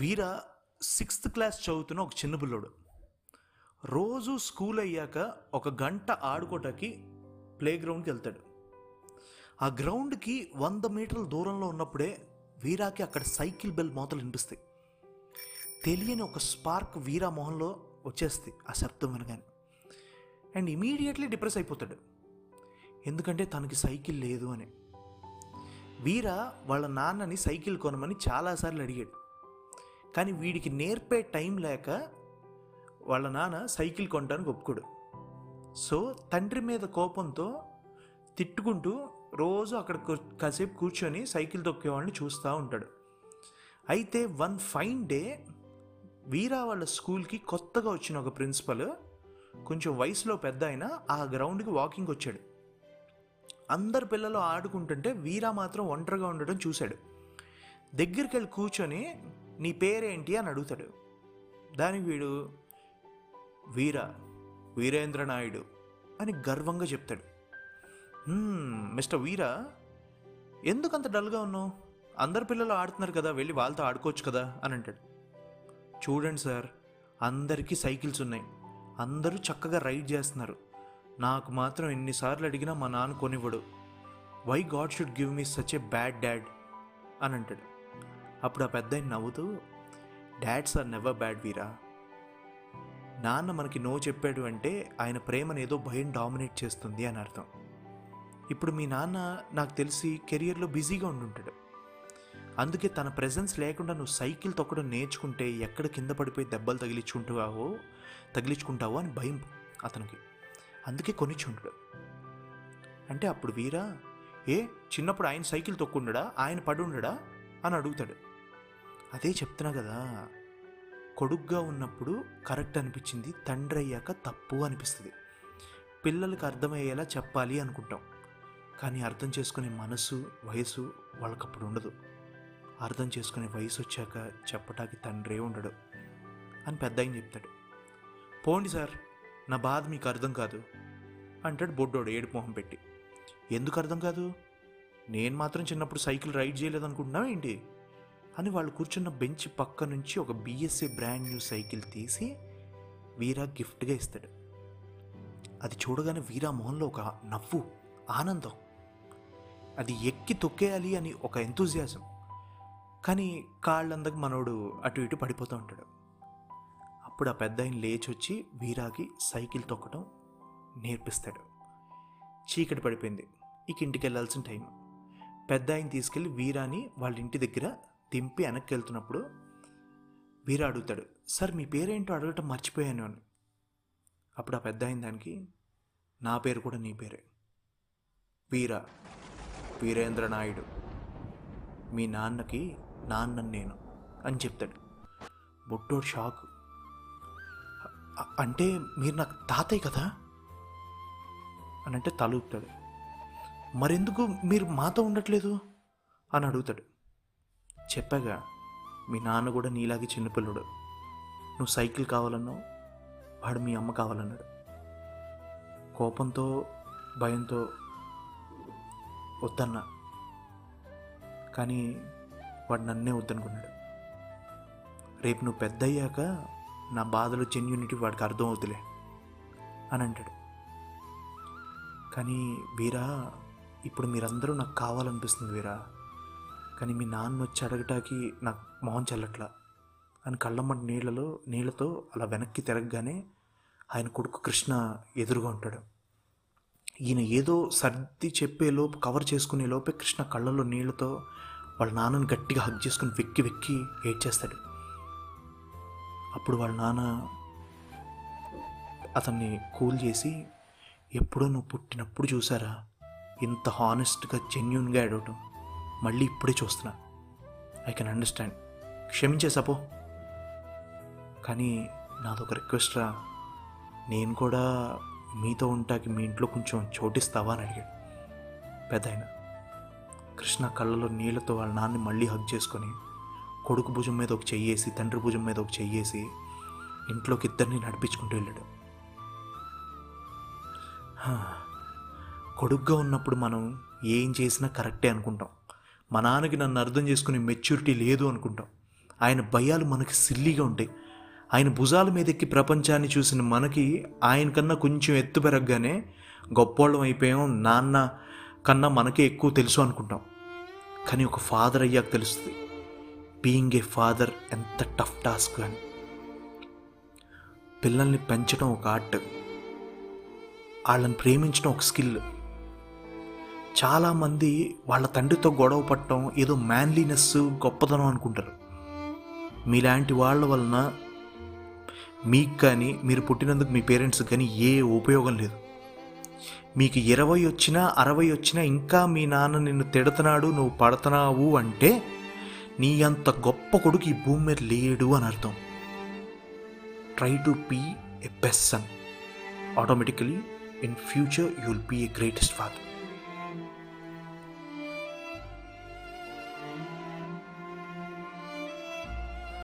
వీర sixth class చదువుతున్న ఒక చిన్న పిల్లోడు. రోజు స్కూల్ అయ్యాక ఒక గంట ఆడుకోవటానికి ప్లే గ్రౌండ్కి వెళ్తాడు. ఆ గ్రౌండ్కి వంద మీటర్ల దూరంలో ఉన్నప్పుడే వీరాకి అక్కడ సైకిల్ బెల్ మోతలు వినిపిస్తాయి. తెలియని ఒక స్పార్క్ వీరా మొహంలో వచ్చేస్తుంది ఆ శబ్దం వినగానే. అండ్ ఇమీడియట్లీ డిప్రెస్ అయిపోతాడు. ఎందుకంటే తనకి సైకిల్ లేదు అని. వీర వాళ్ళ నాన్నని సైకిల్ కొనమని చాలాసార్లు అడిగాడు. కానీ వీడికి నేర్పే టైం లేక వాళ్ళ నాన్న సైకిల్ కొనడానికి ఒప్పుకోడు. సో తండ్రి మీద కోపంతో తిట్టుకుంటూ రోజు అక్కడ కాసేపు కూర్చొని సైకిల్ తొక్కేవాడిని చూస్తూ ఉంటాడు. అయితే వన్ ఫైన్ డే వీరా వాళ్ళ స్కూల్కి కొత్తగా వచ్చిన ఒక ప్రిన్సిపల్ కొంచెం వయసులో పెద్ద అయినా ఆ గ్రౌండ్కి వాకింగ్ వచ్చాడు. అందరు పిల్లలు ఆడుకుంటుంటే వీరా మాత్రం ఒంటరిగా ఉండడం చూశాడు. దగ్గరికి వెళ్ళి కూర్చొని నీ పేరేంటి అని అడుగుతాడు. దానికి వీడు వీర వీరేంద్ర నాయుడు అని గర్వంగా చెప్తాడు. మిస్టర్ వీరా ఎందుకంత డల్గా ఉన్నావు? అందరు పిల్లలు ఆడుతున్నారు కదా వెళ్ళి వాళ్ళతో ఆడుకోవచ్చు కదా అని అంటాడు. చూడండి సార్ అందరికీ సైకిల్స్ ఉన్నాయి. అందరూ చక్కగా రైడ్ చేస్తున్నారు. నాకు మాత్రం ఎన్నిసార్లు అడిగినా మా నాన్న కొనివ్వడు. Why God should give me such a bad dad అని అంటాడు. అప్పుడు ఆ పెద్ద నవ్వుతూ dads are never bad Veera నాన్న మనకి నో చెప్పాడు అంటే ఆయన ప్రేమను ఏదో భయం డామినేట్ చేస్తుంది అని అర్థం. ఇప్పుడు మీ నాన్న నాకు తెలిసి కెరియర్లో బిజీగా ఉండుంటాడు. అందుకే తన ప్రెజెన్స్ లేకుండా నువ్వు సైకిల్ తొక్కడం నేర్చుకుంటే ఎక్కడ కింద పడిపోయి దెబ్బలు తగిలించుకుంటావో తగిలించుకుంటావో అని భయం అతనికి. అందుకే కొనిచ్చుంటాడు. అంటే అప్పుడు వీరా ఏ చిన్నప్పుడు ఆయన సైకిల్ తొక్కుండడా? ఆయన పడుండడా? అని అడుగుతాడు. అదే చెప్తున్నా కదా కొడుగ్గా ఉన్నప్పుడు కరెక్ట్ అనిపించింది తండ్రి అయ్యాక తప్పు అనిపిస్తుంది. పిల్లలకు అర్థమయ్యేలా చెప్పాలి అనుకుంటాం కానీ అర్థం చేసుకునే మనసు వయసు వాళ్ళకప్పుడు ఉండదు. అర్థం చేసుకునే వయసు వచ్చాక చెప్పటానికి తండ్రే ఉండడు అని పెద్ద ఆయన చెప్తాడు. పోండి సార్ నా బాధ మీకు అర్థం కాదు అంటాడు బొడ్డోడు ఏడు మొహం పెట్టి. ఎందుకు అర్థం కాదు? నేను మాత్రం చిన్నప్పుడు సైకిల్ రైడ్ చేయలేదనుకుంటున్నావా ఏంటి? అని వాళ్ళు కూర్చున్న బెంచ్ పక్క నుంచి ఒక బిఎస్ఏ బ్రాండ్ న్యూ సైకిల్ తీసి వీరా గిఫ్ట్గా ఇస్తాడు. అది చూడగానే వీరా మొహంలో ఒక నవ్వు ఆనందం. అది ఎక్కి తొక్కేయాలి అని ఒక ఎంతూజియాజం కానీ కాళ్ళందకు మనోడు అటు ఇటు పడిపోతూ ఉంటాడు. అప్పుడు ఆ పెద్ద ఆయన లేచి వచ్చి వీరాకి సైకిల్ తొక్కడం నేర్పిస్తాడు. చీకటి పడిపోయింది. ఇక ఇంటికి వెళ్ళాల్సిన టైం పెద్ద ఆయన తీసుకెళ్ళి వీరాని వాళ్ళ ఇంటి దగ్గర దింపి వెనక్కి వెళ్తున్నప్పుడు వీరా అడుగుతాడు సార్ మీ పేరేంటో అడగటం మర్చిపోయాను అని. అప్పుడు ఆ పెద్ద అయిన దానికి నా పేరు కూడా నీ పేరే. వీర వీరేంద్ర నాయుడు. మీ నాన్నకి నాన్న నేను అని చెప్తాడు. బొట్టోడు షాక్. అంటే మీరు నాకు తాతయ్య కదా? అని అంటే తల ఊపుతాడు మరెందుకు మీరు మాతో ఉండట్లేదు? అని అడుగుతాడు. చెప్పాగా మీ నాన్న కూడా నీలాగే చిన్నపిల్లడు. నువ్వు సైకిల్ కావాలన్నావు వాడు మీ అమ్మ కావాలన్నాడు. కోపంతో భయంతో వద్దన్నా. కానీ వాడు నన్నే వద్దనుకున్నాడు. రేపు నువ్వు పెద్ద అయ్యాక నా బాధలు జెన్యూనిటీ వాడికి అర్థం అవుతులే అని అంటాడు. కానీ వీరా ఇప్పుడు మీరందరూ నాకు కావాలనిపిస్తుంది వీరా. కానీ మీ నాన్న వచ్చి అడగటానికి నాకు మొహం చల్లట్లా. అని కళ్ళమ్మటి నీళ్ళలో నీళ్ళతో అలా వెనక్కి తిరగగానే ఆయన కొడుకు కృష్ణ ఎదురుగా ఉంటాడు. ఈయన ఏదో సర్ది చెప్పే లోపు కవర్ చేసుకునే లోపే కృష్ణ కళ్ళలో నీళ్ళతో వాళ్ళ నాన్నని గట్టిగా హగ్ చేసుకుని వెక్కి వెక్కి ఏడ్చేస్తాడు. అప్పుడు వాళ్ళ నాన్న అతన్ని కూల్ చేసి ఎప్పుడో నువ్వు పుట్టినప్పుడు చూసారా? ఇంత హానెస్ట్గా జెన్యున్గా ఏడవటం మళ్ళీ ఇప్పుడే చూస్తున్నా. ఐ కెన్ అండర్స్టాండ్ క్షమించే సపో. కానీ నాదొక రిక్వెస్ట్ రా. నేను కూడా మీతో ఉంటాకి మీ ఇంట్లో కొంచెం చోటిస్తావా అని అడిగాడు. పెద్ద ఆయన కృష్ణ కళ్ళలో నీళ్ళతో వాళ్ళ నాన్ని మళ్ళీ హగ్ చేసుకొని కొడుకు భుజం మీద ఒక చెయ్యేసి తండ్రి భుజం మీద ఒక చెయ్యేసి ఇంట్లోకి ఇద్దరిని నడిపించుకుంటూ వెళ్ళాడు. కొడుగ్గా ఉన్నప్పుడు మనం ఏం చేసినా కరెక్టే అనుకుంటాం. మా నాన్నకి నన్ను అర్థం చేసుకునే మెచ్యూరిటీ లేదు అనుకుంటాం. ఆయన భయాలు మనకి సిల్లీగా ఉంటాయి. ఆయన భుజాల మీద ఎక్కి ప్రపంచాన్ని చూసిన మనకి ఆయన కన్నా కొంచెం ఎత్తు పెరగగానే గొప్పోళ్ళం అయిపోయాం నాన్న కన్నా మనకే ఎక్కువ తెలుసు అనుకుంటాం. కానీ ఒక ఫాదర్ అయ్యాక తెలుస్తుంది. బీయింగ్ ఏ ఫాదర్ ఎంత టఫ్ టాస్క్ అని. పిల్లల్ని పెంచడం ఒక ఆర్ట్. వాళ్ళని ప్రేమించడం ఒక స్కిల్. చాలామంది వాళ్ళ తండ్రితో గొడవ పడటం ఏదో మ్యాన్లీనెస్ గొప్పతనం అనుకుంటారు. మీలాంటి వాళ్ళ వలన మీకు కానీ మీరు పుట్టినందుకు మీ పేరెంట్స్ కానీ ఏ ఉపయోగం లేదు. మీకు ఇరవై వచ్చినా అరవై వచ్చినా ఇంకా మీ నాన్న నిన్ను తిడుతున్నాడు నువ్వు పడుతున్నావు అంటే నీ అంత గొప్ప కొడుకు ఈ భూమి మీద లేడు అని అర్థం. Try to be a best son automatically in future you will be a greatest father